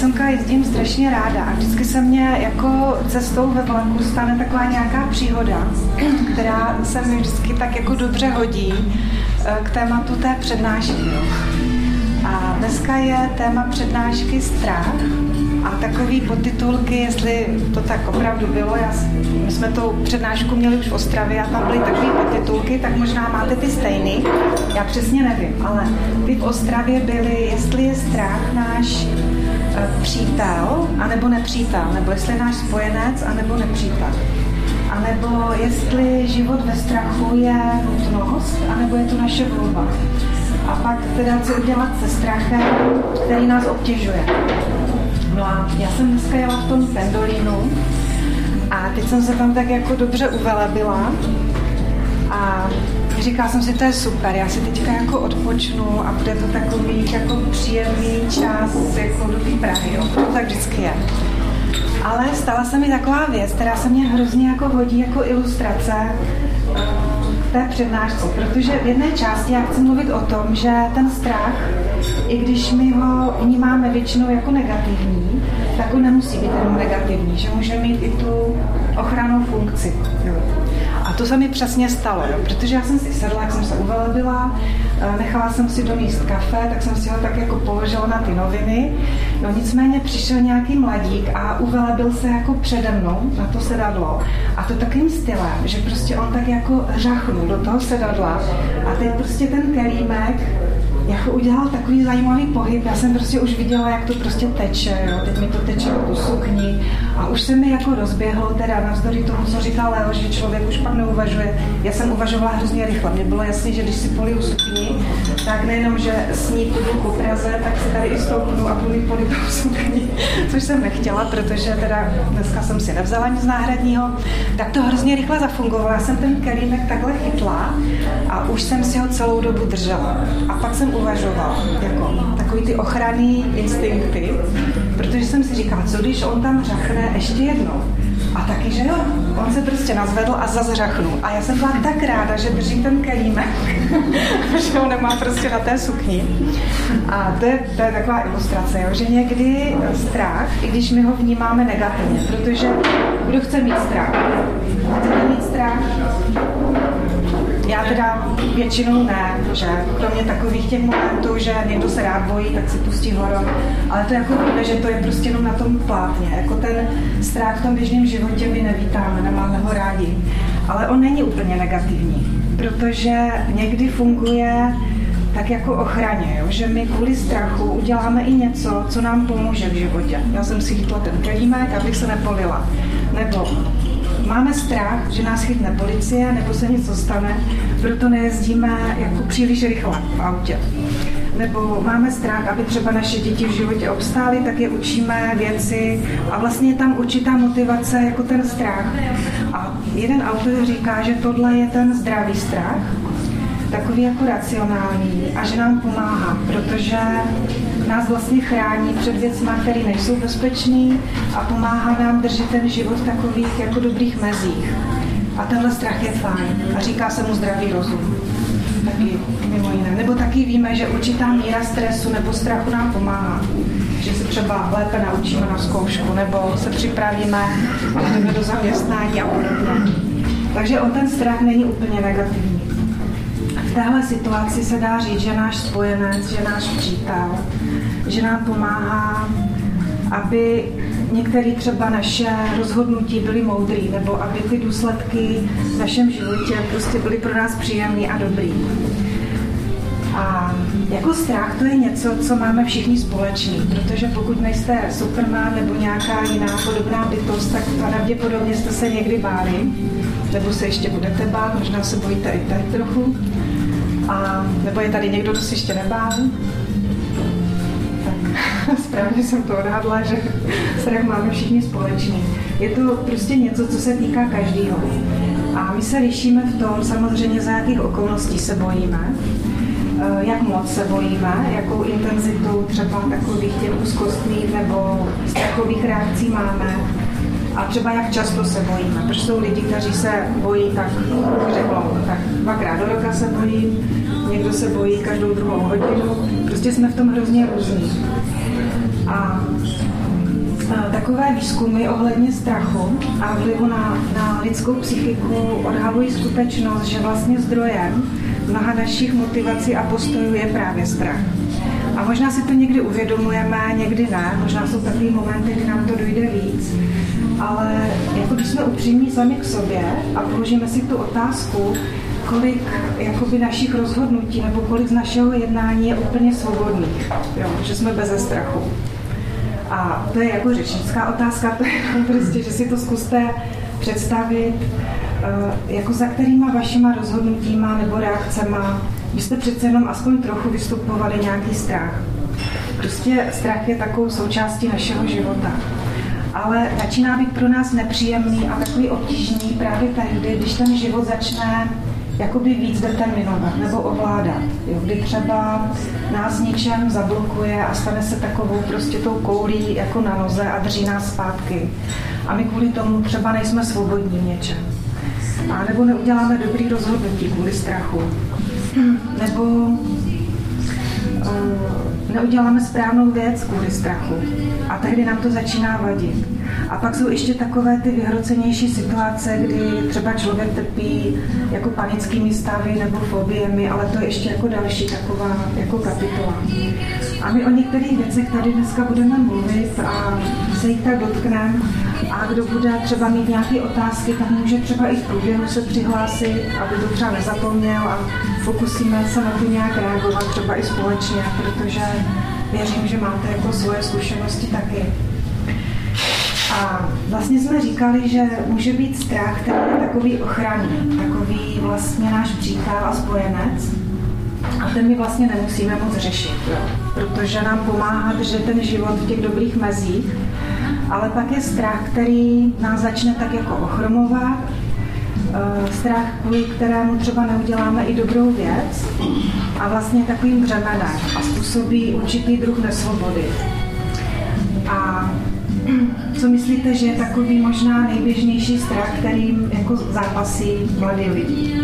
semka jezdím strašně ráda a vždycky se mě jako cestou ve vlaku stane taková nějaká příhoda, která se mi vždycky tak jako dobře hodí eh, k tématu té přednášky. A dneska je téma přednášky strach a takový podtitulky, jestli to tak opravdu bylo, já, my jsme tu přednášku měli už v Ostravě a tam byly takové podtitulky, tak možná máte ty stejný, já přesně nevím, ale ty v Ostravě byly, jestli je strach náš přítel, anebo nepřítel, nebo jestli je náš spojenec, anebo nepřítel. A nebo jestli život ve strachu je nutnost, anebo je to naše volba. A pak teda co udělat se strachem, který nás obtěžuje. No a já jsem dneska jela v tom pendolínu a teď jsem se tam tak jako dobře uvelebila a říkala jsem si, to je super, já si teďka jako odpočnu a bude to takový jako příjemný čas jako do té Prahy, jo. to tak vždycky je. Ale stala se mi taková věc, která se mě hrozně jako hodí jako ilustrace té přednášce, protože v jedné části já chci mluvit o tom, že ten strach, i když my ho vnímáme většinou jako negativní, tak on nemusí být jenom negativní, že může mít i tu ochranou funkci. Jo. A to se mi přesně stalo, jo, protože já jsem si sedla, jak jsem se uvelebila, eh, nechala jsem si doníst kafe, tak jsem si ho tak jako položila na ty noviny. No nicméně přišel nějaký mladík a uvelebil se jako přede mnou na to sedadlo. A to takým stylem, že prostě on tak jako řachnul do toho sedadla a teď prostě ten kelímek jako udělal takový zajímavý pohyb. Já jsem prostě už viděla, jak to prostě teče, jo. teď mi to teče po sukni a už se mi jako rozběhlo teda navzdory tomu, co říkal Leo, že člověk už pak neuvažuje. Já jsem uvažovala hrozně rychle. Mně bylo jasné, že když si poliju sukni, tak nejenom, že s ní půjdu po Praze, tak si tady i stoupnu a budu poliju sukni, což jsem nechtěla, protože teda dneska jsem si nevzala nic náhradního. Tak to hrozně rychle zafungovalo. Já jsem ten kelímek takhle chytla a už jsem si ho celou dobu držela. A pak jsem uvažoval, jako takový ty ochranný instinkty, protože jsem si říkala, co když on tam řachne ještě jednou. A taky, že jo, on se prostě nazvedl a zazřachnul. A já jsem byla tak ráda, že držím ten kelímek, že ho nemá prostě na té sukni. A to je, to je taková ilustrace, jo, že někdy strach, i když my ho vnímáme negativně, protože kdo chce mít strach? Chcete mít strach? Já teda většinou ne, že kromě takových těch momentů, že někdo se rád bojí, tak si pustí horor, ale to jako víme, že to je prostě jenom na tom plátně. Jako ten strach v tom běžném životě my nevítáme, nemáme ho rádi. Ale on není úplně negativní, protože někdy funguje tak jako ochraně, jo? že my kvůli strachu uděláme i něco, co nám pomůže v životě. Já jsem si chytla ten kelímek, abych se nepolila. Nebo máme strach, že nás chytne policie nebo se něco stane, proto nejezdíme jako příliš rychle v autě. Nebo máme strach, aby třeba naše děti v životě obstály, tak je učíme věci a vlastně je tam určitá motivace jako ten strach. A jeden autor říká, že tohle je ten zdravý strach, takový jako racionální a že nám pomáhá, protože nás vlastně chrání před věcmi, které nejsou bezpečné a pomáhá nám držet ten život v takových jako dobrých mezích. A tenhle strach je fajn a říká se mu zdravý rozum. Taky mimo jiné. Nebo taky víme, že určitá míra stresu nebo strachu nám pomáhá. Že se třeba lépe naučíme na zkoušku, nebo se připravíme a jdeme do zaměstnání a podobně. Takže on ten strach není úplně negativní. V téhle situaci se dá říct, že náš spojenec, že náš přítel, že nám pomáhá, aby některé třeba naše rozhodnutí byly moudrý, nebo aby ty důsledky v našem životě prostě byly pro nás příjemné a dobrý. A jako strach to je něco, co máme všichni společný, protože pokud nejste Superman nebo nějaká jiná podobná bytost, tak pravděpodobně jste se někdy báli, nebo se ještě budete bát, možná se bojíte i tady trochu. A, nebo je tady někdo, kdo se ještě nebál? Správně jsem to odhadla, že strach máme všichni společný. Je to prostě něco, co se týká každého. A my se lišíme v tom samozřejmě, za jakých okolností se bojíme, eh, jak moc se bojíme, jakou intenzitu třeba takových těch úzkostných nebo strachových reakcí máme a třeba jak často se bojíme. Protože jsou lidi, kteří se bojí tak, řeknou, tak dvakrát do roka se bojím, někdo se bojí každou druhou hodinu. Prostě jsme v tom hrozně různí. A takové výzkumy ohledně strachu a vlivu na, na lidskou psychiku odhalují skutečnost, že vlastně zdrojem mnoha našich motivací a postojů je právě strach. A možná si to někdy uvědomujeme, někdy ne, možná jsou takové momenty, kdy nám to dojde víc, ale jako když jsme upřímní sami k sobě a položíme si tu otázku, kolik jakoby našich rozhodnutí nebo kolik z našeho jednání je úplně svobodných, jo, že jsme bez strachu. A to je jako řečnická otázka, to je prostě, že si to zkuste představit, eh, jako za kterýma vašima rozhodnutíma nebo reakcema byste přece jenom aspoň trochu vystupovali nějaký strach. Prostě strach je takovou součástí našeho života. Ale začíná být pro nás nepříjemný a takový obtížný právě tehdy, když ten život začne jakoby víc determinovat nebo ovládat. Jo, kdy třeba nás něčem zablokuje a stane se takovou prostě tou koulí jako na noze a drží nás zpátky. A my kvůli tomu třeba nejsme svobodní v něčem. A nebo neuděláme dobrý rozhodnutí kvůli strachu. Nebo uh, neuděláme správnou věc kvůli strachu. A tehdy nám to začíná vadit. A pak jsou ještě takové ty vyhrocenější situace, kdy třeba člověk trpí jako panickými stavy nebo fobiemi, ale to je ještě jako další taková jako kapitola. A my o některých věcech tady dneska budeme mluvit a se jich tak dotkneme. A kdo bude třeba mít nějaké otázky, tak může třeba i v průběhu se přihlásit, aby to třeba nezapomněl a pokusíme se na to nějak reagovat třeba i společně, protože věřím, že máte jako svoje zkušenosti taky. A vlastně jsme říkali, že může být strach, který je takový ochranný, takový vlastně náš přítel a spojenec. A ten my vlastně nemusíme moc řešit, jo? protože nám pomáhá držet ten život v těch dobrých mezích. Ale pak je strach, který nás začne tak jako ochromovat, eh, strach, kvůli kterému třeba neuděláme i dobrou věc a vlastně takovým břemenem a způsobí určitý druh nesvobody. A co myslíte, že je takový možná nejběžnější strach, kterým jako zápasí mladí lidi?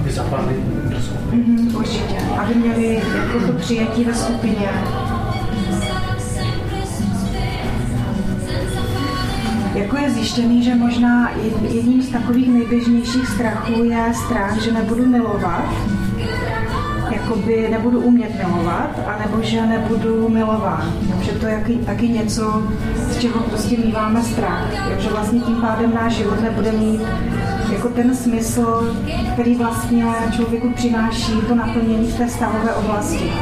Aby zapadli do mm-hmm, Určitě. Aby měli jako to přijetí ve skupině. Jako je zjištěný, že možná jedním z takových nejběžnějších strachů je strach, že nebudu milovat, jakoby nebudu umět milovat, anebo že nebudu milován. Že to je taky něco, z čeho prostě míváme strach. že vlastně tím pádem náš život nebude mít jako ten smysl, který vlastně člověku přináší to naplnění v té stavové oblasti.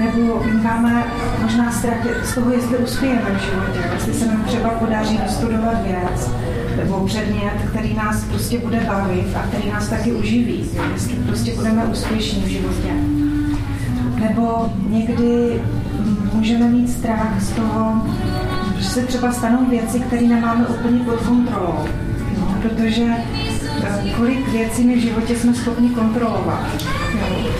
Nebo máme možná strach z toho, jestli uspějeme v životě, jestli se nám třeba podaří vystudovat věc, nebo předmět, který nás prostě bude bavit a který nás taky uživí, jestli prostě budeme úspěšní v životě. Nebo někdy můžeme mít strach z toho, že se třeba stanou věci, které nemáme úplně pod kontrolou. No, protože eh, kolik věcí my v životě jsme schopni kontrolovat. Jo.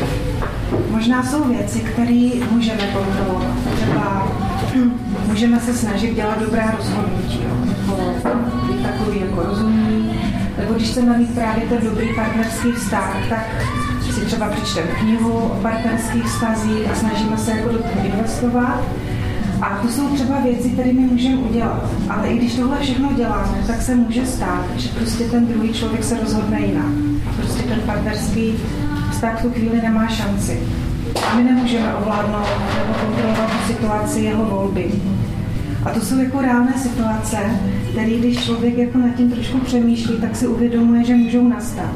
Možná jsou věci, které můžeme kontrolovat. Třeba můžeme se snažit dělat dobrá rozhodnutí, jo, nebo být takový jako rozumný, nebo když chceme mít právě ten dobrý partnerský vztah, tak si třeba přečteme knihu o partnerských vztazích a snažíme se jako do toho investovat. A to jsou třeba věci, které my můžeme udělat. Ale i když tohle všechno děláme, tak se může stát, že prostě ten druhý člověk se rozhodne jinak. Prostě ten partnerský vztah v tu chvíli nemá šanci. A my nemůžeme ovládnout nebo kontrolovat tu situaci jeho volby. A to jsou jako reálné situace, které když člověk jako nad tím trošku přemýšlí, tak si uvědomuje, že můžou nastat.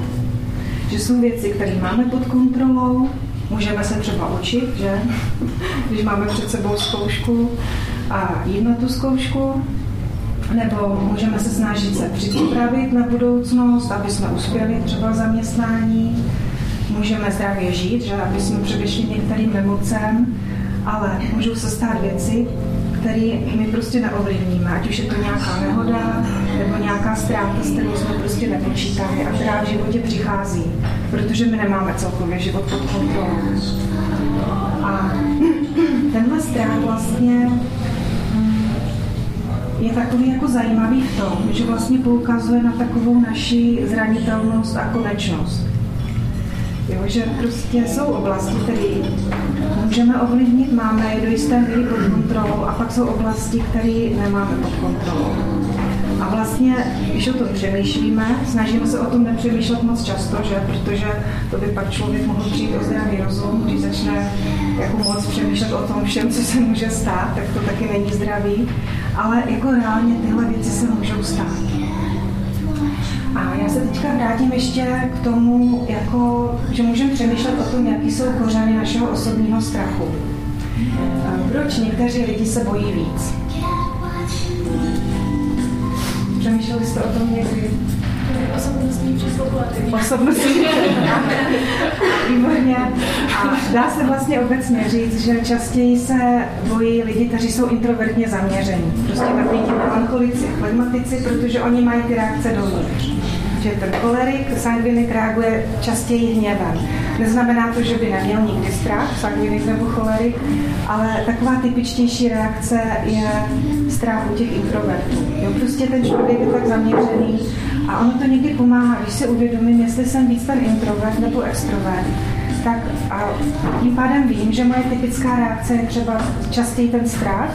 Že jsou věci, které máme pod kontrolou, můžeme se třeba učit, že? Když máme před sebou zkoušku a jít na tu zkoušku, nebo můžeme se snažit se připravit na budoucnost, aby jsme uspěli třeba zaměstnání, můžeme zdravě žít, že aby jsme předešli některým nemocem, ale můžou se stát věci, které my prostě neovlivníme, ať už je to nějaká nehoda nebo nějaká ztráta, s kterou jsme prostě nepočítali a která v životě přichází, protože my nemáme celkově život pod kontrolou. A tenhle strach vlastně je takový jako zajímavý v tom, že vlastně poukazuje na takovou naši zranitelnost a konečnost Jo, že prostě jsou oblasti, které můžeme ovlivnit, máme je do jisté míry pod kontrolou a pak jsou oblasti, které nemáme pod kontrolou. A vlastně, když o tom přemýšlíme, snažíme se o tom nepřemýšlet moc často, že? protože to by pak člověk mohl přijít o zdravý rozum, když začne jako moc přemýšlet o tom všem, co se může stát, tak to taky není zdravý. Ale jako reálně tyhle věci se můžou stát. A já se teďka vrátím ještě k tomu, jako, že můžeme přemýšlet o tom, jaký jsou kořeny našeho osobního strachu. Proč někteří lidi se bojí víc? Přemýšleli jste o tom někdy? Osobnostní předpoklady. Osobnostní Výborně. A dá se vlastně obecně říct, že častěji se bojí lidi, kteří jsou introvertně zaměření. Prostě takový ti melancholici, flegmatici, protože oni mají ty reakce dovnitř že ten cholerik, sangvinik reaguje častěji hněvem. Neznamená to, že by neměl nikdy strach, sangvinik nebo cholerik, ale taková typičtější reakce je strach u těch introvertů. Jo, prostě ten člověk je tak zaměřený a ono to někdy pomáhá, když si uvědomím, jestli jsem víc ten introvert nebo extrovert tak a tím pádem vím, že moje typická reakce je třeba častěji ten strach,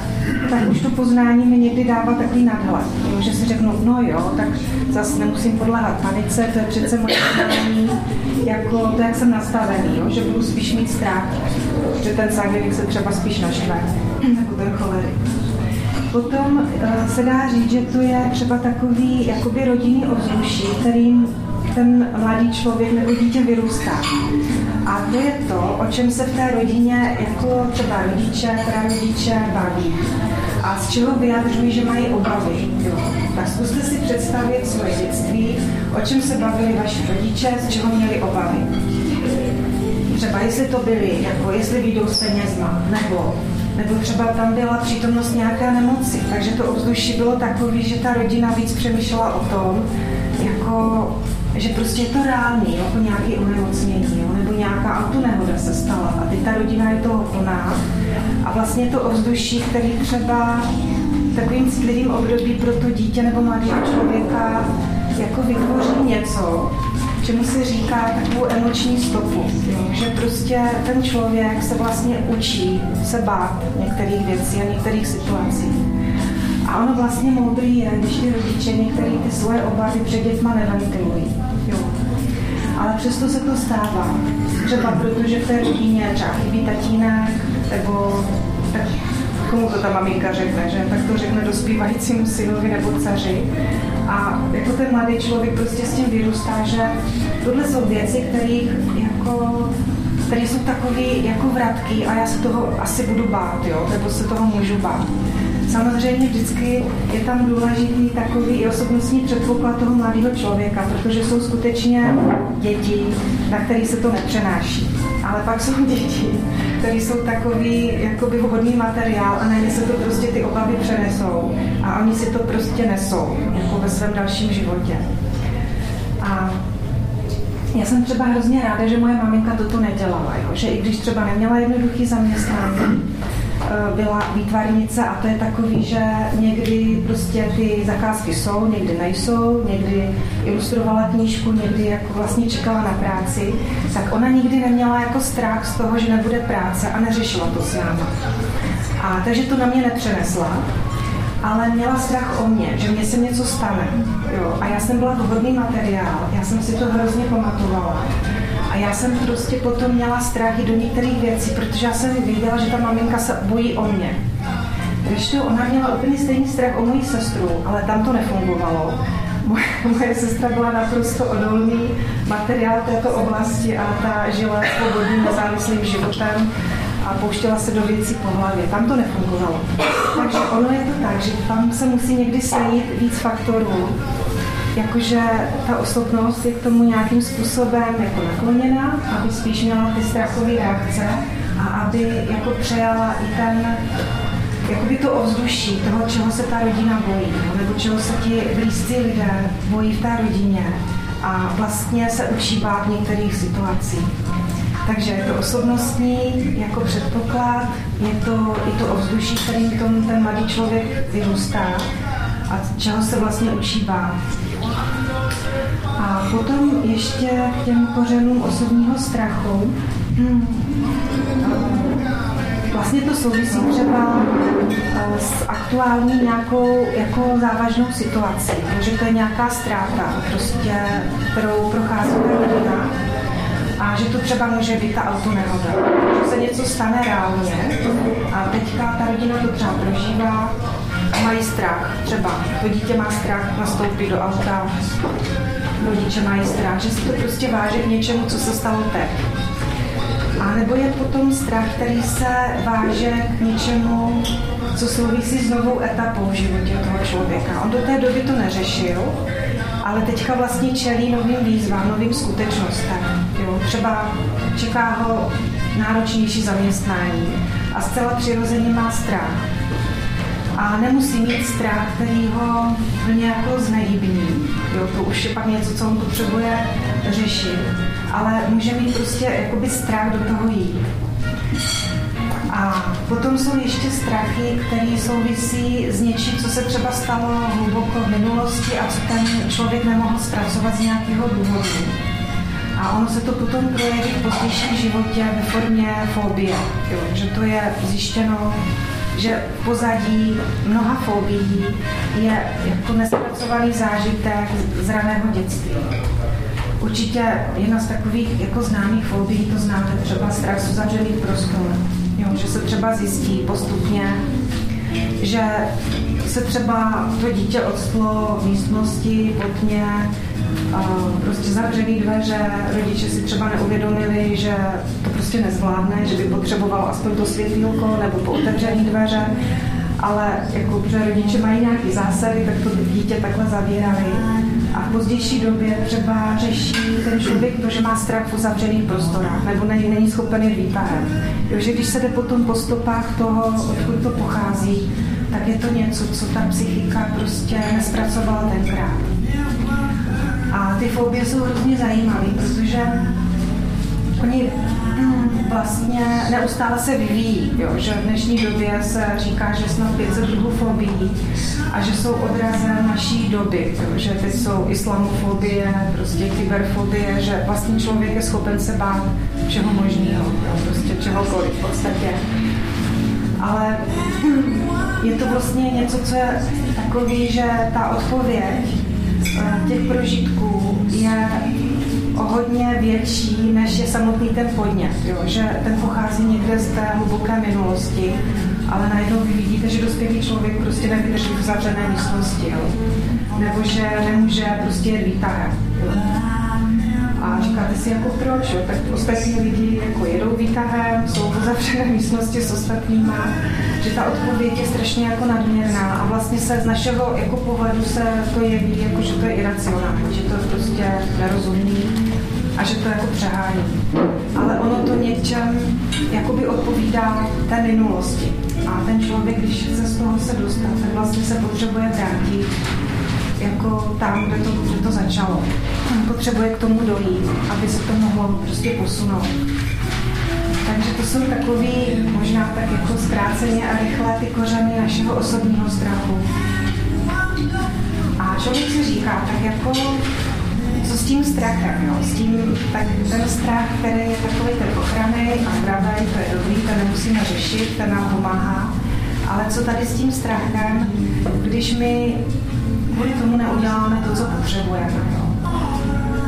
tak už to poznání mi někdy dává takový nadhled. Jo, že si řeknu, no jo, tak zase nemusím podléhat panice, to je přece moje poznání, jako to, jak jsem nastavený, jo, že budu spíš mít strach, že ten sangvinik se třeba spíš naštve, nebo ten cholerik. Potom uh, se dá říct, že to je třeba takový jakoby rodinný ovzduší, kterým ten mladý člověk nebo dítě vyrůstá. A to je to, o čem se v té rodině jako třeba rodiče, prarodiče baví. A z čeho vyjadřují, že mají obavy. Jo. Tak zkuste si představit svoje dětství, o čem se bavili vaši rodiče, z čeho měli obavy. Třeba jestli to byly, jako jestli vyjdou z penězma, nebo nebo třeba tam byla přítomnost nějaké nemoci, takže to ovzduší bylo takový, že ta rodina víc přemýšlela o tom, jako že prostě je to reálný, jako nějaký onemocnění, jo, nějaká autonehoda se stala a teď ta rodina je toho plná a vlastně to ovzduší, který třeba takovým citlivým období pro to dítě nebo mladého člověka jako vytvoří něco, čemu se říká takovou emoční stopu. Že prostě ten člověk se vlastně učí se bát některých věcí a některých situací. A ono vlastně moudrý je, když ty rodiče některé ty svoje obavy před dětma neventilují. Ale přesto se to stává. Třeba protože v té rodině třeba chybí tatínek, nebo tak komu to ta maminka řekne, že? Tak to řekne dospívajícímu synovi nebo dceři. A jako ten mladý člověk prostě s tím vyrůstá, že tohle jsou věci, kterých jako které jsou takový jako vratky a já se toho asi budu bát, jo? nebo se toho můžu bát. Samozřejmě vždycky je tam důležitý takový i osobnostní předpoklad toho mladého člověka, protože jsou skutečně děti, na který se to nepřenáší. Ale pak jsou děti, které jsou takový jakoby vhodný materiál a na ně se to prostě ty obavy přenesou a oni si to prostě nesou jako ve svém dalším životě. A já jsem třeba hrozně ráda, že moje maminka toto nedělala, jo? že i když třeba neměla jednoduchý zaměstnání, byla výtvarnice a to je takový, že někdy prostě ty zakázky jsou, někdy nejsou, někdy ilustrovala knížku, někdy jako vlastně čekala na práci, tak ona nikdy neměla jako strach z toho, že nebude práce a neřešila to s náma. A takže to na mě nepřenesla, ale měla strach o mě, že mě se něco stane. Jo. A já jsem byla vhodný materiál, já jsem si to hrozně pamatovala. A já jsem prostě potom měla strach do některých věcí, protože já jsem věděla, že ta maminka se bojí o mě. Když ona měla úplně stejný strach o moji sestru, ale tam to nefungovalo. Moje, moje sestra byla naprosto odolný materiál této oblasti a ta žila svobodným nezávislým životem a pouštěla se do věcí po hlavě. Tam to nefungovalo. Takže ono je to tak, že tam se musí někdy sejít víc faktorů, jakože ta osobnost je k tomu nějakým způsobem jako nakloněná, aby spíš měla ty strachové reakce a aby jako přejala i ten jakoby to ovzduší toho, čeho se ta rodina bojí, nebo čeho se ti blízcí lidé bojí v té rodině a vlastně se učí bát některých situací. Takže je to osobnostní jako předpoklad, je to i to ovzduší, kterým tom ten mladý člověk vyrůstá a čeho se vlastně učí bát. A potom ještě k těm kořenům osobního strachu. Hmm. Vlastně to souvisí třeba eh, s aktuální nějakou jako závažnou situací, že to je nějaká ztráta, prostě, kterou prochází ta rodina a že to třeba může být ta autonehoda, že se něco stane reálně a teďka ta rodina to třeba prožívá, mají strach, třeba to dítě má strach nastoupit do auta, rodiče mají strach, že se to prostě váže k něčemu, co se stalo teď. A nebo je potom strach, který se váže k něčemu, co souvisí s novou etapou v životě toho člověka. On do té doby to neřešil, ale teďka vlastně čelí novým výzvám, novým skutečnostem. Jo. Třeba čeká ho náročnější zaměstnání a zcela přirozeně má strach. A nemusí mít strach, který ho plně jako znehybní. Jo, to už je pak něco, co on potřebuje řešit. Ale může mít prostě jakoby strach do toho jít. A potom jsou ještě strachy, které souvisí s něčím, co se třeba stalo hluboko v minulosti a co ten člověk nemohl zpracovat z nějakého důvodu. A ono se to potom projeví v pozdějším životě ve formě fobie. Jo, že to je zjištěno, že v pozadí mnoha fobií je jako nespracovaný zážitek z raného dětství. Určitě jedna z takových jako známých fobií, to znáte třeba strach z uzavřených prostor Jo, že se třeba zjistí postupně, že se třeba to dítě odstlo v místnosti pod ně, prostě zavřený dveře, rodiče si třeba neuvědomili, že to prostě nezvládne, že by potřeboval aspoň to světýlko nebo po otevřený dveře, ale jako, že rodiče mají nějaký zásady, tak to dítě takhle zavírali a v pozdější době třeba řeší ten člověk to, že má strach v uzavřených prostorách nebo není, není schopen jít výtahem. Jo, že když se jde potom po stopách toho, odkud to pochází, tak je to něco, co ta psychika prostě nespracovala tenkrát. A ty fobie jsou hrozně zajímavé, protože oni vlastně neustále se vyvíjí, jo? že v dnešní době se říká, že snad 500 druhů fobií a že jsou odrazem naší doby, jo? že teď jsou islamofobie, prostě kyberfobie, že vlastně člověk je schopen se bát všeho možného, prostě čehokoliv v podstatě. Ale je to vlastně něco, co je takový, že ta odpověď těch prožitků je o hodně větší, než je samotný ten podnět, jo? že ten pochází někde z té hluboké minulosti, ale najednou vy vidíte, že dospělý člověk prostě nevydrží v zavřené místnosti, jo? nebo že nemůže prostě jet výtahem. A říkáte si jako proč, jo? tak ostatní lidi jako jedou výtahem, jsou v zavřené místnosti s ostatníma, že ta odpověď je strašně jako nadměrná a vlastně se z našeho jako pohledu se to jeví, jako že to je iracionální, že to je prostě nerozumný a že to jako přehání. Ale ono to něčem jakoby odpovídá té minulosti. A ten člověk, když se z toho se dostat, tak vlastně se potřebuje vrátit jako tam, kde to, kde to začalo. Potřebuje k tomu dojít, aby se to mohlo prostě posunout. Takže to jsou takový, možná tak jako zkráceně a rychle ty kořeny našeho osobního strachu. A člověk si říká, tak jako co s tím strachem, jo? S tím, tak ten strach, který je takový ten ochrany a zdravý, to je dobrý, to nemusíme řešit, ten nám pomáhá. Ale co tady s tím strachem, když my kvůli tomu neuděláme to, co potřebujeme, jo?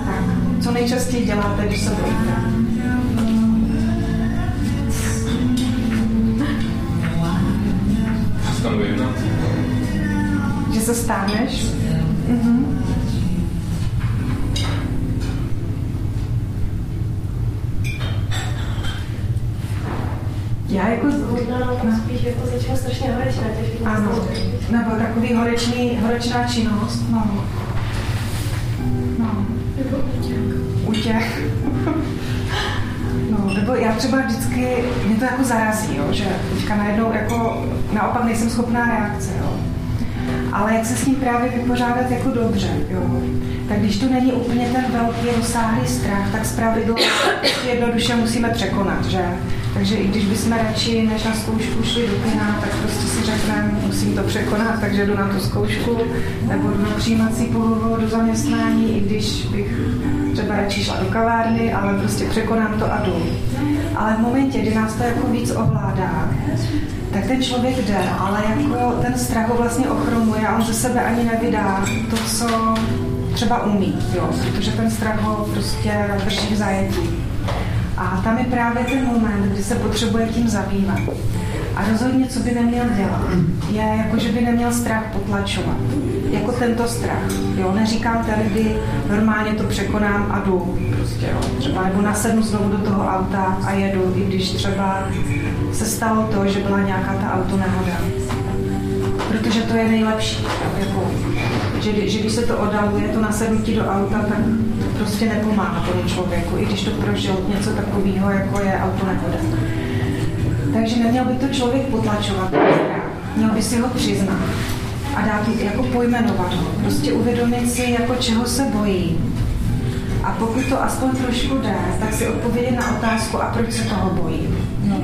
Tak co nejčastěji děláte, když se bojíte? Že se stáneš? Mhm. Já jako... Možná no. spíš jako začala strašně horečná Ano, nebo takový horečný, horečná činnost, no. No. Nebo Útěk. No, nebo já třeba vždycky, mě to jako zarazí, jo, že teďka najednou jako, naopak nejsem schopná reakce, jo. Ale jak se s tím právě vypořádat jako dobře, jo. Tak když to není úplně ten velký rozsáhlý strach, tak zpravidla jednoduše musíme překonat, že Takže i když bychom radši než na zkoušku šli do kina, tak prostě si řekneme, musím to překonat, takže jdu na tu zkoušku, nebo jdu na přijímací pohovor do zaměstnání, i když bych třeba radši šla do kavárny, ale prostě překonám to a jdu. Ale v momentě, kdy nás to jako víc ovládá, tak ten člověk jde, ale jako ten strach ho vlastně ochromuje a on ze sebe ani nevydá to, co třeba umí, jo, protože ten strach ho prostě drží v zajetí. A tam je právě ten moment, kdy se potřebuje tím zabývat. A rozhodně, co by neměl dělat, je jako, že by neměl strach potlačovat. Jako tento strach. Jo? Neříkám ten, kdy normálně to překonám a jdu. Prostě, jo? Třeba nebo nasednu znovu do toho auta a jedu, i když třeba se stalo to, že byla nějaká ta auto nehoda. Protože to je nejlepší. Jako, že, že když se to odaluje, to nasednutí do auta, tak prostě nepomáhá tomu člověku, i když to prožil něco takového, jako je auto nehoda. Takže neměl by to člověk potlačovat, měl by si ho přiznat a dát jako pojmenovat ho. Prostě uvědomit si, jako čeho se bojí. A pokud to aspoň trošku jde, tak si odpovědět na otázku, a proč se toho bojí. No.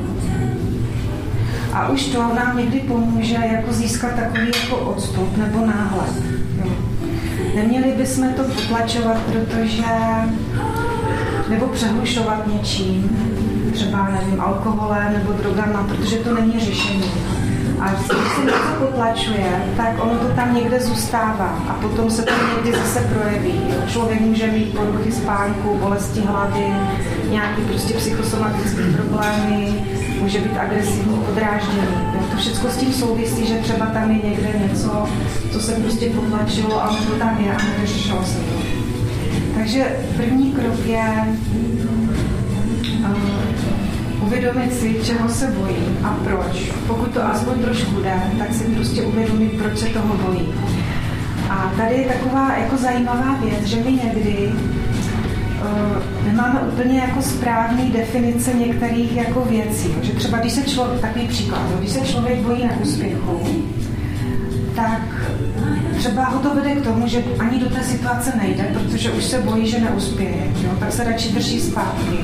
A už to nám někdy pomůže jako získat takový jako odstup nebo náhled. Neměli bychom to potlačovat, protože nebo přehlušovat něčím, třeba, nevím, alkoholem nebo drogama, protože to není řešení. A když se něco potlačuje, tak ono to tam někde zůstává a potom se to někdy zase projeví. Člověk může mít poruchy spánku, bolesti hlavy, nějaký prostě psychosomatické problémy, může být agresivní, podrážděný. To všechno s tím souvisí, že třeba tam je někde něco, co se prostě potlačilo a to tam je a nevyřešilo se to. Takže první krok je uh, uvědomit si, čeho se bojí a proč. Pokud to aspoň trošku jde, tak si prostě uvědomit, proč se toho bojí. A tady je taková jako zajímavá věc, že my někdy uh, nemáme úplně jako správný definice některých jako věcí. Že třeba když se člověk, takový příklad, když se člověk bojí neúspěchu, tak třeba ho to vede k tomu, že ani do té situace nejde, protože už se bojí, že neuspěje, jo? tak se radši drží zpátky.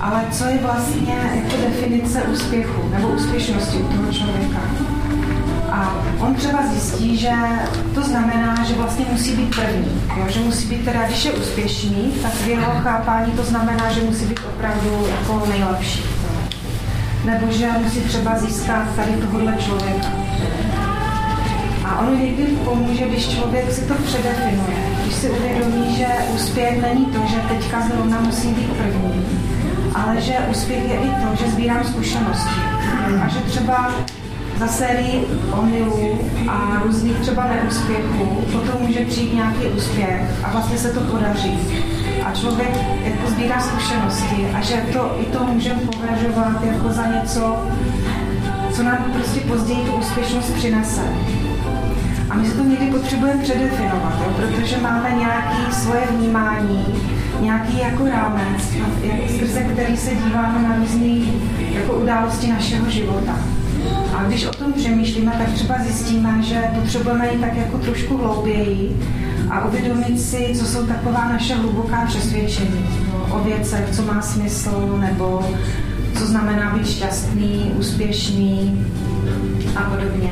Ale co je vlastně jako definice úspěchu nebo úspěšnosti u toho člověka? A on třeba zjistí, že to znamená, že vlastně musí být první. Jo? Že musí být teda, když je úspěšný, tak v jeho chápání to znamená, že musí být opravdu jako nejlepší. Nebo že musí třeba získat tady tohohle člověka. Ono někdy pomůže, když člověk si to předefinuje. Když si uvědomí, že úspěch není to, že teďka zrovna musí být první, ale že úspěch je i to, že sbírám zkušenosti. A že třeba za sérii omylů a různých třeba neúspěchů potom může přijít nějaký úspěch a vlastně se to podaří. A člověk jako sbírá zkušenosti a že to i to můžeme považovat jako za něco, co nám prostě později tu úspěšnost přinese. My si to někdy potřebujeme předefinovat, jo? protože máme nějaké svoje vnímání, nějaký jako rámec, skrze který se díváme na různé jako události našeho života. A když o tom přemýšlíme, tak třeba zjistíme, že potřebujeme jít tak jako trošku hlouběji a uvědomit si, co jsou taková naše hluboká přesvědčení jo? o věcech, co má smysl, nebo co znamená být šťastný, úspěšný a podobně.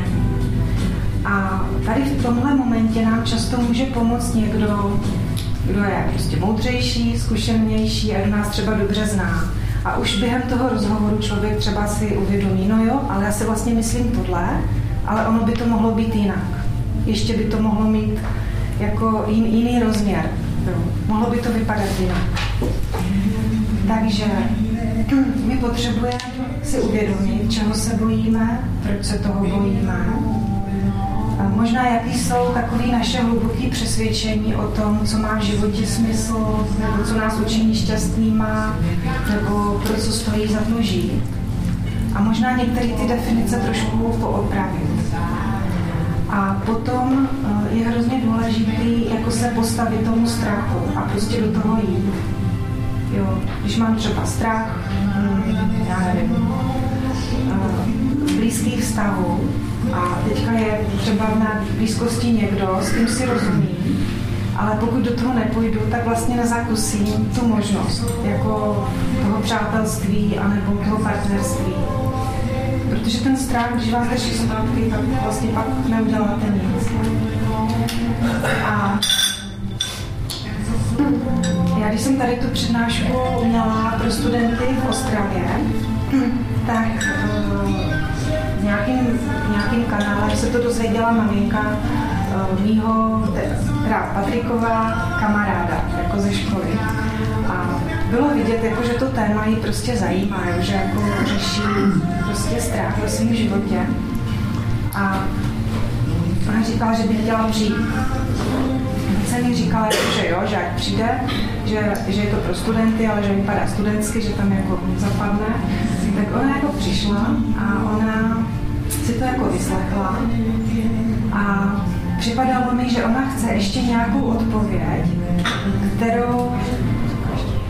A tady v tomhle momentě nám často může pomoct někdo, kdo je prostě moudřejší, zkušenější a nás třeba dobře zná. A už během toho rozhovoru člověk třeba si uvědomí, no jo, ale já si vlastně myslím tohle, ale ono by to mohlo být jinak. Ještě by to mohlo mít jako jin, jiný rozměr. Mohlo by to vypadat jinak. Takže my potřebujeme si uvědomit, čeho se bojíme, proč se toho bojíme, možná jaký jsou takové naše hluboké přesvědčení o tom, co má v životě smysl, nebo co nás učiní šťastnýma, nebo pro co stojí za to žít. A možná některé ty definice trošku poopravit. A potom eh, je hrozně důležité jako se postavit tomu strachu a prostě do toho jít. Jo, když mám třeba strach, hm, já nevím, eh, blízkých vztahů, a teďka je třeba na blízkosti někdo, s kým si rozumí ale pokud do toho nepůjdu, tak vlastně nezakusím tu možnost jako toho přátelství anebo toho partnerství. Protože ten strach, když vás drží zpátky, tak vlastně pak neuděláte nic. A já když jsem tady tu přednášku měla pro studenty v Ostravě, tak nějakým, nějakým kanálem se to dozvěděla maminka uh, mýho, teda Patriková kamaráda, jako ze školy. A bylo vidět, jako, že to téma ji prostě zajímá, že jako řeší prostě strach ve svém životě. A ona říkala, že by chtěla přijít. Jsem mi říkala, jako, že jo, že ať přijde, že, že je to pro studenty, ale že vypadá studentsky, že tam jako zapadne. Tak ona jako přišla a ona si to jako vyslechla a připadalo mi, že ona chce ještě nějakou odpověď, kterou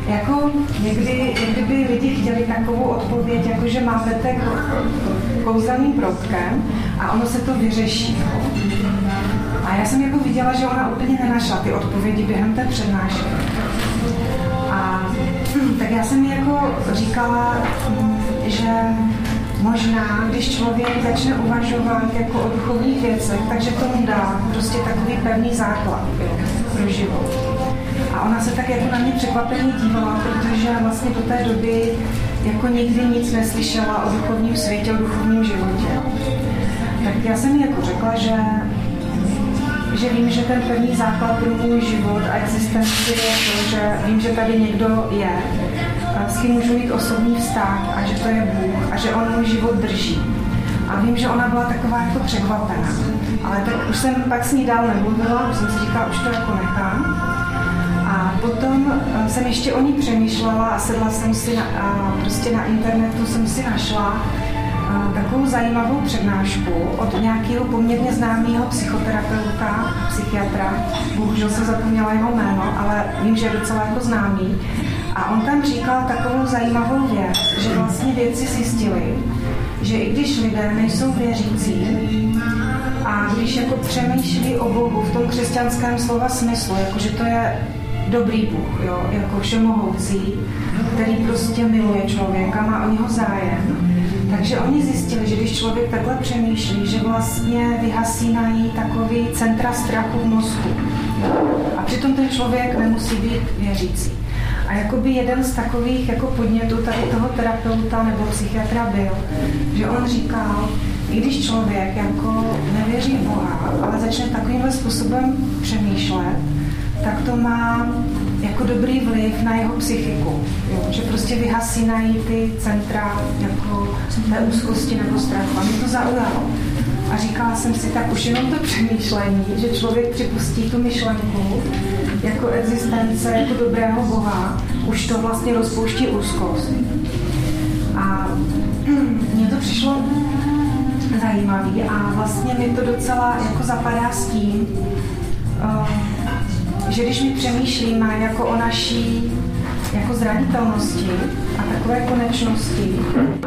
jako někdy, kdyby lidi chtěli takovou odpověď, jako že máte kouzelným proutkem a ono se to vyřeší. A já jsem jako viděla, že ona úplně nenašla ty odpovědi během té přednášky. A tak já jsem jako říkala, že možná, když člověk začne uvažovat jako o duchovních věcech, takže to mu dá prostě takový pevný základ pro život. A ona se tak jako na mě překvapeně dívala, protože vlastně do té doby jako nikdy nic neslyšela o duchovním světě, o duchovním životě. Tak já jsem jí jako řekla, že že vím, že ten pevný základ pro můj život a existenci je to, že vím, že tady někdo je, s kým můžu mít osobní vztah a že to je Bůh a že on můj život drží. A vím, že ona byla taková jako překvapená. Ale tak už jsem pak s ní dál nemluvila, už jsem si říkala, už to jako nechám. A potom eh, jsem ještě o ní přemýšlela a sedla jsem si na, a prostě na internetu jsem si našla eh, takovou zajímavou přednášku od nějakého poměrně známého psychoterapeuta, psychiatra. Bohužel jsem zapomněla jeho jméno, ale vím, že je docela jako známý. A on tam říkal takovou zajímavou věc, že vlastně věci zjistili, že i když lidé nejsou věřící a když jako přemýšlí o Bohu v tom křesťanském slova smyslu, jako že to je dobrý Bůh, jo, jako všemohoucí, který prostě miluje člověka, má o něho zájem, takže oni zjistili, že když člověk takhle přemýšlí, že vlastně vyhasínají takový centra strachu v mozku. A přitom ten člověk nemusí být věřící. A jakoby jeden z takových jako podnětů tady toho terapeuta nebo psychiatra byl, že on říkal, i když člověk jako nevěří v Boha, ale začne takovýmhle způsobem přemýšlet, tak to má jako dobrý vliv na jeho psychiku. Jo? Že prostě vyhasínají ty centra jako té úzkosti nebo strachu. A mě to zaujalo. A říkala jsem si, tak už jenom to přemýšlení, že člověk připustí tu myšlenku jako existence, jako dobrého Boha, už to vlastně rozpouští úzkost. A mně to přišlo zajímavý a vlastně mi to docela jako zapadá s tím, eh, že když my přemýšlíme jako o naší jako zranitelnosti a takové konečnosti,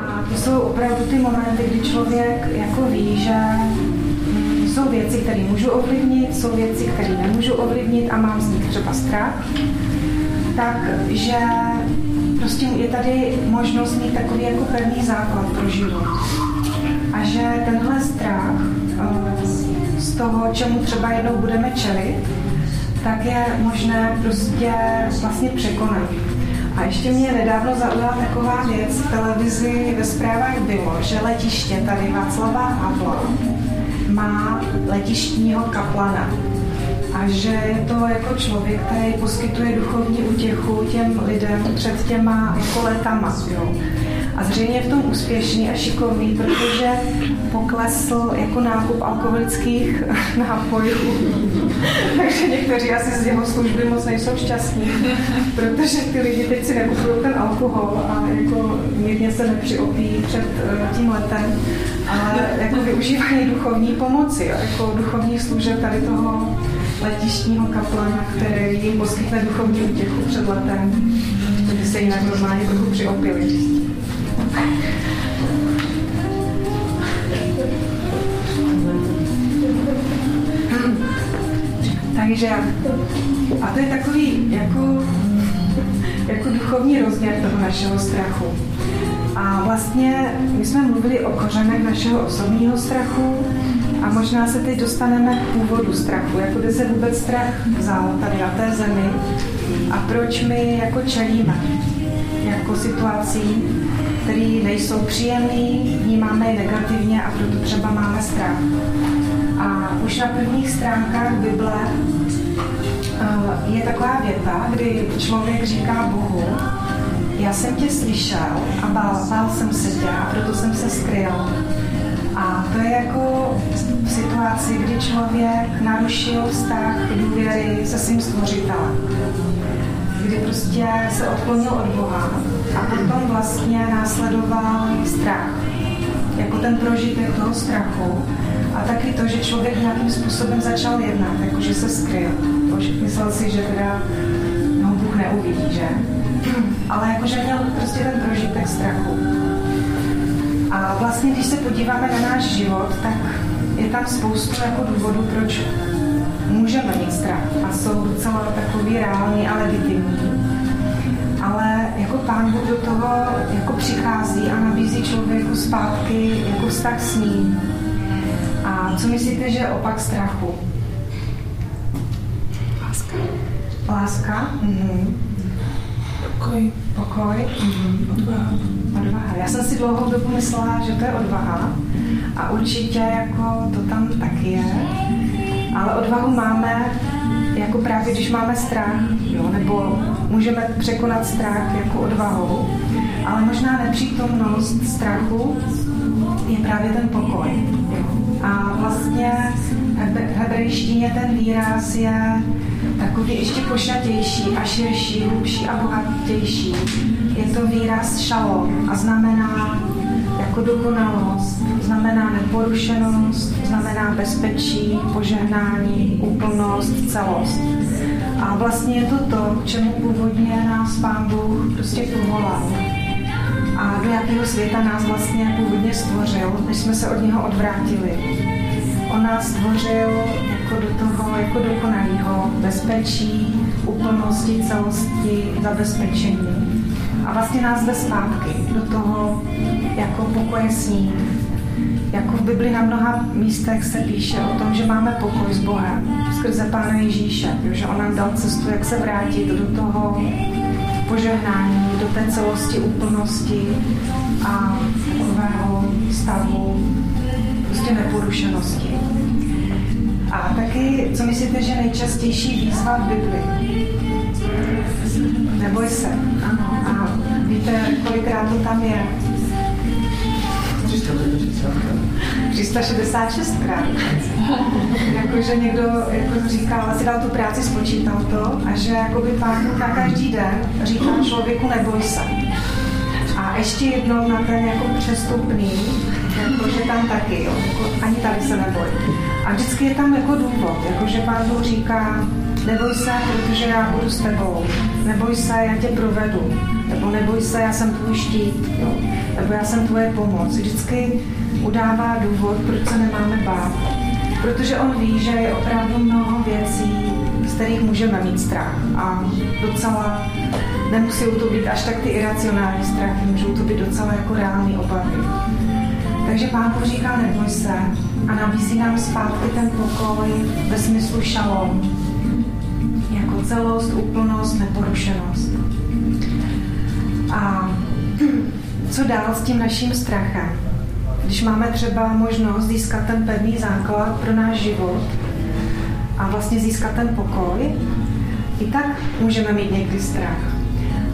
a to jsou opravdu ty momenty, kdy člověk jako ví, že mm, jsou věci, které můžu ovlivnit, jsou věci, které nemůžu ovlivnit a mám z nich třeba strach, takže prostě je tady možnost mít takový jako pevný základ pro život. A že tenhle strach eh, z toho, čemu třeba jednou budeme čelit, tak je možné prostě vlastně překonat. A ještě mě nedávno zaujala taková věc, v televizi ve zprávách bylo, že letiště tady Václava Havla má letištního kaplana. A že je to jako člověk, který poskytuje duchovní útěchu těm lidem před těma jako letama. Jo a zřejmě v tom úspěšný a šikovný, protože poklesl jako nákup alkoholických nápojů. Takže někteří asi z jeho služby moc nejsou šťastní, protože ty lidi teď si nekupují ten alkohol a jako mírně se nepřiopí před eh, tím letem, ale jako využívají duchovní pomoci, jako duchovní služeb tady toho letištního kaplana, který jim poskytne duchovní útěchu před letem, kdyby se jinak normálně trochu přiopili. Takže a to je takový jako, jako duchovní rozměr toho našeho strachu. A vlastně my jsme mluvili o kořenech našeho osobního strachu a možná se teď dostaneme k původu strachu, kde se vůbec strach vzal tady na té zemi a proč my jako čelíme jako situací, které nejsou příjemné, vnímáme je negativně a proto třeba máme strach. A už na prvních stránkách Bible je taková věta, kdy člověk říká Bohu, já jsem tě slyšel a bál, bál jsem se tě a proto jsem se skryl. A to je jako v situaci, kdy člověk narušil vztah důvěry se svým stvořitelem. Kdy prostě se odklonil od Boha a potom vlastně následoval strach. Jako ten prožitek toho strachu. A taky to, že člověk nějakým způsobem začal jednat, jakože se skryl. Myslel si, že teda no, Bůh neuvidí, že? Ale jakože měl prostě ten prožitek strachu. A vlastně, když se podíváme na náš život, tak je tam spoustu jako důvodů, proč můžeme mít strach a jsou docela takový reální a legitimní. Ale jako pán Bůh do toho jako přichází a nabízí člověku zpátky jako vztah s ním. A co myslíte, že je opak strachu? Láska. Láska? Mhm. Pokoj. Pokoj? Mhm. Odvaha. Odvaha. Já jsem si dlouhou dobu myslela, že to je odvaha a určitě jako to tam taky je, ale odvahu máme jako právě, když máme strach, jo, nebo můžeme překonat strach jako odvahou, ale možná nepřítomnost strachu je právě ten pokoj. A vlastně v hebrejštině ten výraz je takový ještě pošatější a širší, hlubší a bohatější. Je to výraz šalom a znamená jako dokonalost, znamená neporušenost, znamená bezpečí, požehnání, úplnost, celost. A vlastně je to to, k čemu původně nás Pán Bůh prostě povolal. A do jakého světa nás vlastně původně stvořil, než jsme se od něho odvrátili. On nás stvořil jako do toho, jako dokonalého bezpečí, úplnosti, celosti, zabezpečení. A vlastně nás jde zpátky do toho jako pokoje s ním. Jako v Bibli na mnoha místech se píše o tom, že máme pokoj s Bohem skrze Pána Ježíše, že on nám dal cestu, jak se vrátit do toho požehnání, do té celosti, úplnosti a takového stavu prostě neporušenosti. A taky, co myslíte, že nejčastější výzva v Bibli? Neboj se. Ano. A víte, kolikrát to tam je? 366 krát. Jakože někdo jako říkal, asi dal tu práci, spočítal to a že jakoby pán na každý den říká člověku neboj se. A ještě jednou na ten jako přestupný, jakože tam taky, jo, jako ani tady se neboj. A vždycky je tam jako důvod, jakože pán Bůh říká, neboj se, protože já budu s tebou, neboj se, já tě provedu, nebo neboj se, já jsem tvůj štít, jo, nebo já jsem tvoje pomoc. Vždycky udává důvod, proč se nemáme bát. Protože on ví, že je opravdu mnoho věcí, z kterých můžeme mít strach. A docela nemusí to být až tak ty iracionální strachy, můžou to být docela jako reální obavy. Takže pán Bůh říká, neboj se a nabízí nám zpátky ten pokoj ve smyslu šalom. Jako celost, úplnost, neporušenost. A co dál s tím naším strachem? Když máme třeba možnost získat ten pevný základ pro náš život a vlastně získat ten pokoj, i tak můžeme mít někdy strach.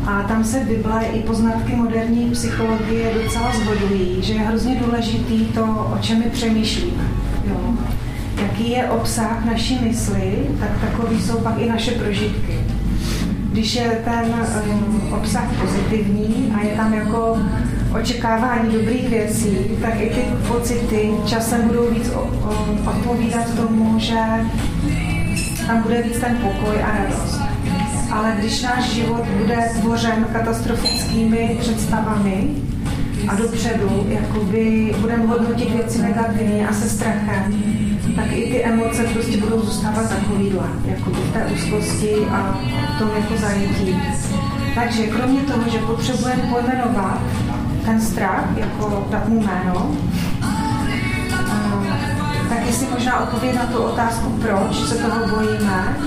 A tam se Bible i poznatky moderní psychologie docela zhodují, že je hrozně důležitý to, o čem my přemýšlíme. Jo. Jaký je obsah naší mysli, tak takový jsou pak i naše prožitky. Když je ten um, obsah pozitivní a je tam jako očekávání dobrých věcí, tak i ty pocity časem budou víc odpovídat tomu, že tam bude víc ten pokoj a radost. Ale když náš život bude tvořen katastrofickými představami, a dopředu jakoby budeme hodnotit věci negativně a se strachem, tak i ty emoce prostě budou zůstávat takovýhle, jako v té úzkosti a v tom jako zajetí. Takže kromě toho, že potřebujeme pojmenovat ten strach, jako dát mu jméno, tak si možná odpovědět na tu otázku, proč se toho bojíme,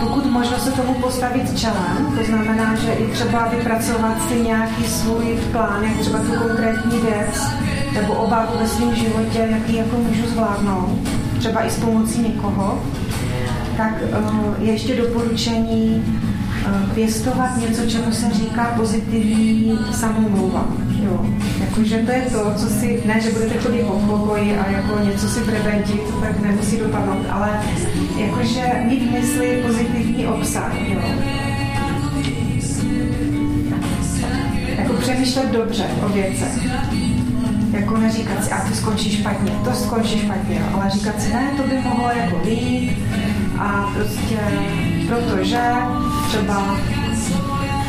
pokud možno se tomu postavit čelem, to znamená, že i třeba vypracovat si nějaký svůj plán, jak třeba tu konkrétní věc nebo obavu ve svém životě, jaký jako můžu zvládnout, třeba i s pomocí někoho, tak eh, je ještě doporučení eh, pěstovat něco, čemu se říká pozitivní samomluva. Jo. Jakože to je to, co si, ne, že budete chodit po pokoji a jako něco si prebentit, tak nemusí dopadnout, ale jakože mít v mysli pozitivní obsah. Jo. Jako přemýšlet dobře o věcech. Jako neříkat si, a to skončí špatně, to skončí špatně, ale říkat si, ne, to by mohlo jako být a prostě protože třeba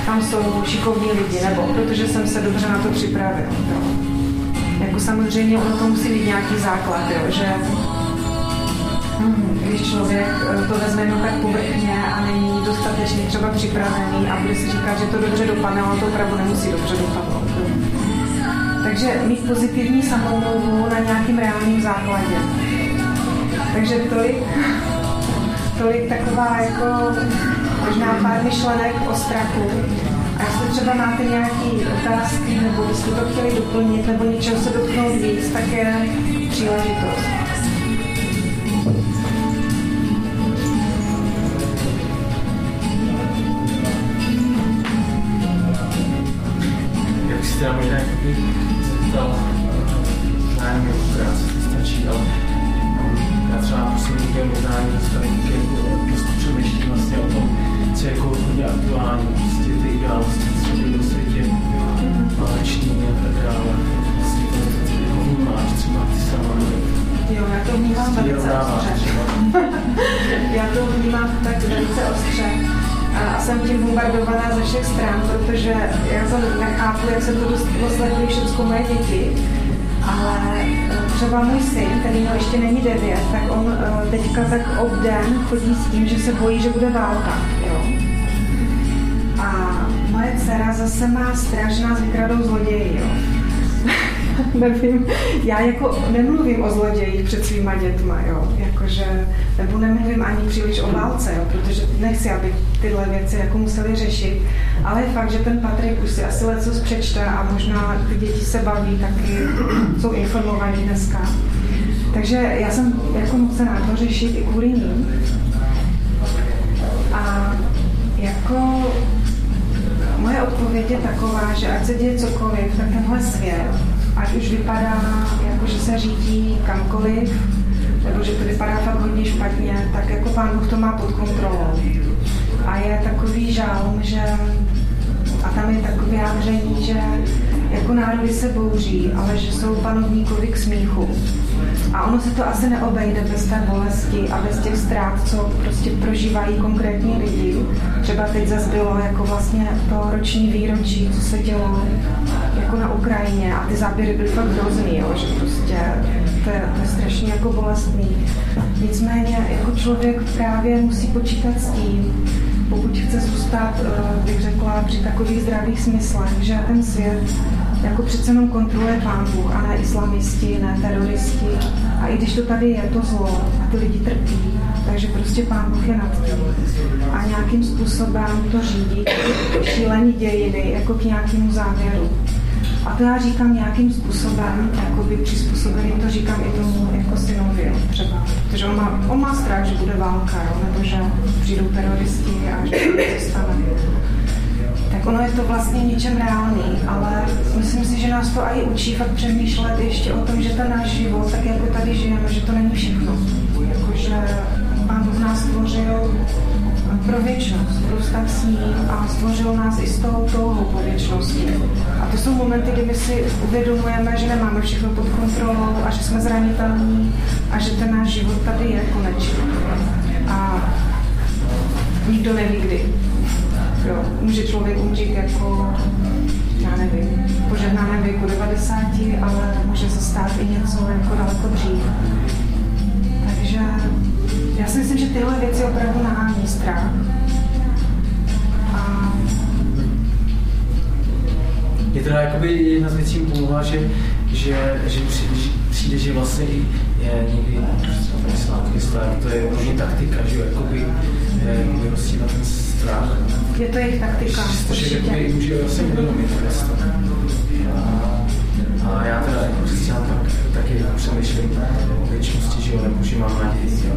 tam jsou šikovní lidi, nebo protože jsem se dobře na to připravil. Jo. Jako samozřejmě ono to musí být nějaký základ, jo, že když člověk eh, to vezme jenom tak povrchně a není dostatečně třeba připravený a bude si říkat, že to dobře dopadne, ale to opravdu nemusí dobře dopadnout. Takže mít pozitivní samoumluvu na nějakým reálným základě. Takže tolik, tolik taková jako možná pár myšlenek o strachu. A jestli třeba máte nějaké otázky, nebo byste to chtěli doplnit, nebo něčeho se dotknout víc, tak je příležitost. Teda možná jakoby zeptal, nevím, jak krát stačí, ale já třeba poslední týden možná dostali jako dost přemýšlím vlastně o tom, co je jako hodně aktuální, prostě ty události, co byly do světě, váleční a tak dále. Vlastně to jako vnímáš třeba ty sama. Jo, já to vnímám velice ostře. já to vnímám tak velice ostře. A jsem tím bombardovaná ze všech stran, protože já to nechápu, jak se to dosledují všechno moje děti. Ale eh, třeba můj syn, který mu ještě není devět, tak on eh, teďka tak obden chodí s tím, že se bojí, že bude válka. Jo? A moje dcera zase má strach, že vykradou zloději. Jo? nevím, já jako nemluvím o zlodějích před svýma dětma, jo, jakože, nebo nemluvím ani příliš o válce, jo, protože nechci, aby tyhle věci jako museli řešit, ale je fakt, že ten Patrik už si asi leco přečte a možná ty děti se baví, taky jsou informovaní dneska. Takže já jsem jako nucená to řešit i kvůli ním. A jako moje odpověď je taková, že ať se děje cokoliv, tak tenhle svět ať už vypadá, jako že se řídí kamkoliv, nebo že to vypadá fakt hodně špatně, tak jako pán Bůh to má pod kontrolou. A je takový žálm, že a tam je takové vyjádření, že jako národy se bouří, ale že jsou panovníkovi k smíchu. A ono se to asi neobejde bez té bolesti a bez těch ztrát, co prostě prožívají konkrétní lidi. Třeba teď zase bylo jako vlastně to roční výročí, co se dělo jako na Ukrajině a ty záběry byly fakt hrozný, jo, že prostě to je, to je strašně jako bolestný. Nicméně jako člověk právě musí počítat s tím, pokud chce zůstat, eh, bych řekla, při takových zdravých smyslech, že ten svět jako přece jenom kontroluje pán Bůh a ne islamisti, ne teroristi. A i když to tady je, to zlo a ty lidi trpí, takže prostě pán Bůh je nad tím. A nějakým způsobem to řídí šílení dějiny jako k nějakému závěru. A to já říkám nějakým způsobem, jakoby přizpůsobeným to říkám i tomu jako synovi, třeba. Protože on má, on má strach, že bude válka, jo, nebo že přijdou teroristi a že něco stane. Tak ono je to vlastně něčem reálný, ale myslím si, že nás to i učí fakt přemýšlet ještě o tom, že ten náš život, tak jako tady žijeme, že to není všechno. Jakože Pán Bůh nás stvořil pro věčnost, pro vztah s ním a stvořil nás i s tou touhou po věčnosti. A to jsou momenty, kdy my si uvědomujeme, že nemáme všechno pod kontrolou a že jsme zranitelní a že ten náš život tady je konečný. A nikdo neví kdy. Jo, může člověk umřít jako já nevím, požehnaném věku 90, ale může se stát i něco jako daleko dřív. Takže já si myslím, že tyhle věci opravdu strach. A Je teda jakoby jedna z věcí pomohla, že, že, že přijde, že že vlastně i je někdy slávky strach, to je hodně taktika, že jakoby, eh, jakoby rozsívat ten strach. je to jejich taktika, je jakoby může vlastně uvědomit město. A, a já teda jako křesťan tak, taky přemýšlím o věčnosti, že jo, nebo že mám naději, že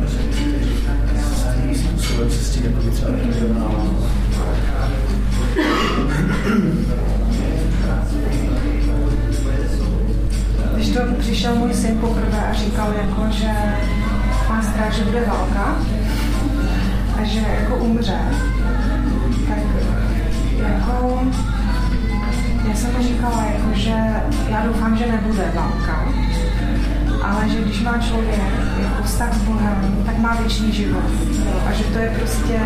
způsobem se s tím třeba taky vyrovnávám. Když to přišel můj syn poprvé a říkal, jako, že má strach, že bude válka a že jako umře, tak jako já jsem mu říkala, jako, že já doufám, že nebude válka, ale že když má člověk jako vztah s Bohem, tak má věčný život. Jo? A že to je prostě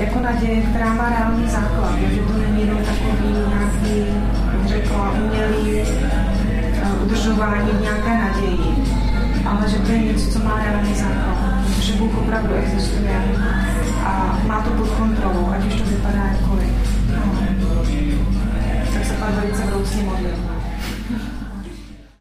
jako naděje, která má reálný základ, jo? že to není jenom takový nějaký, jak řekla, umělý eh, udržování nějaké naději, ale že to je něco, co má reálný základ, že Bůh opravdu existuje a má to pod kontrolou, ať už to vypadá jakkoliv. Tak se pan velice vroucně modlil.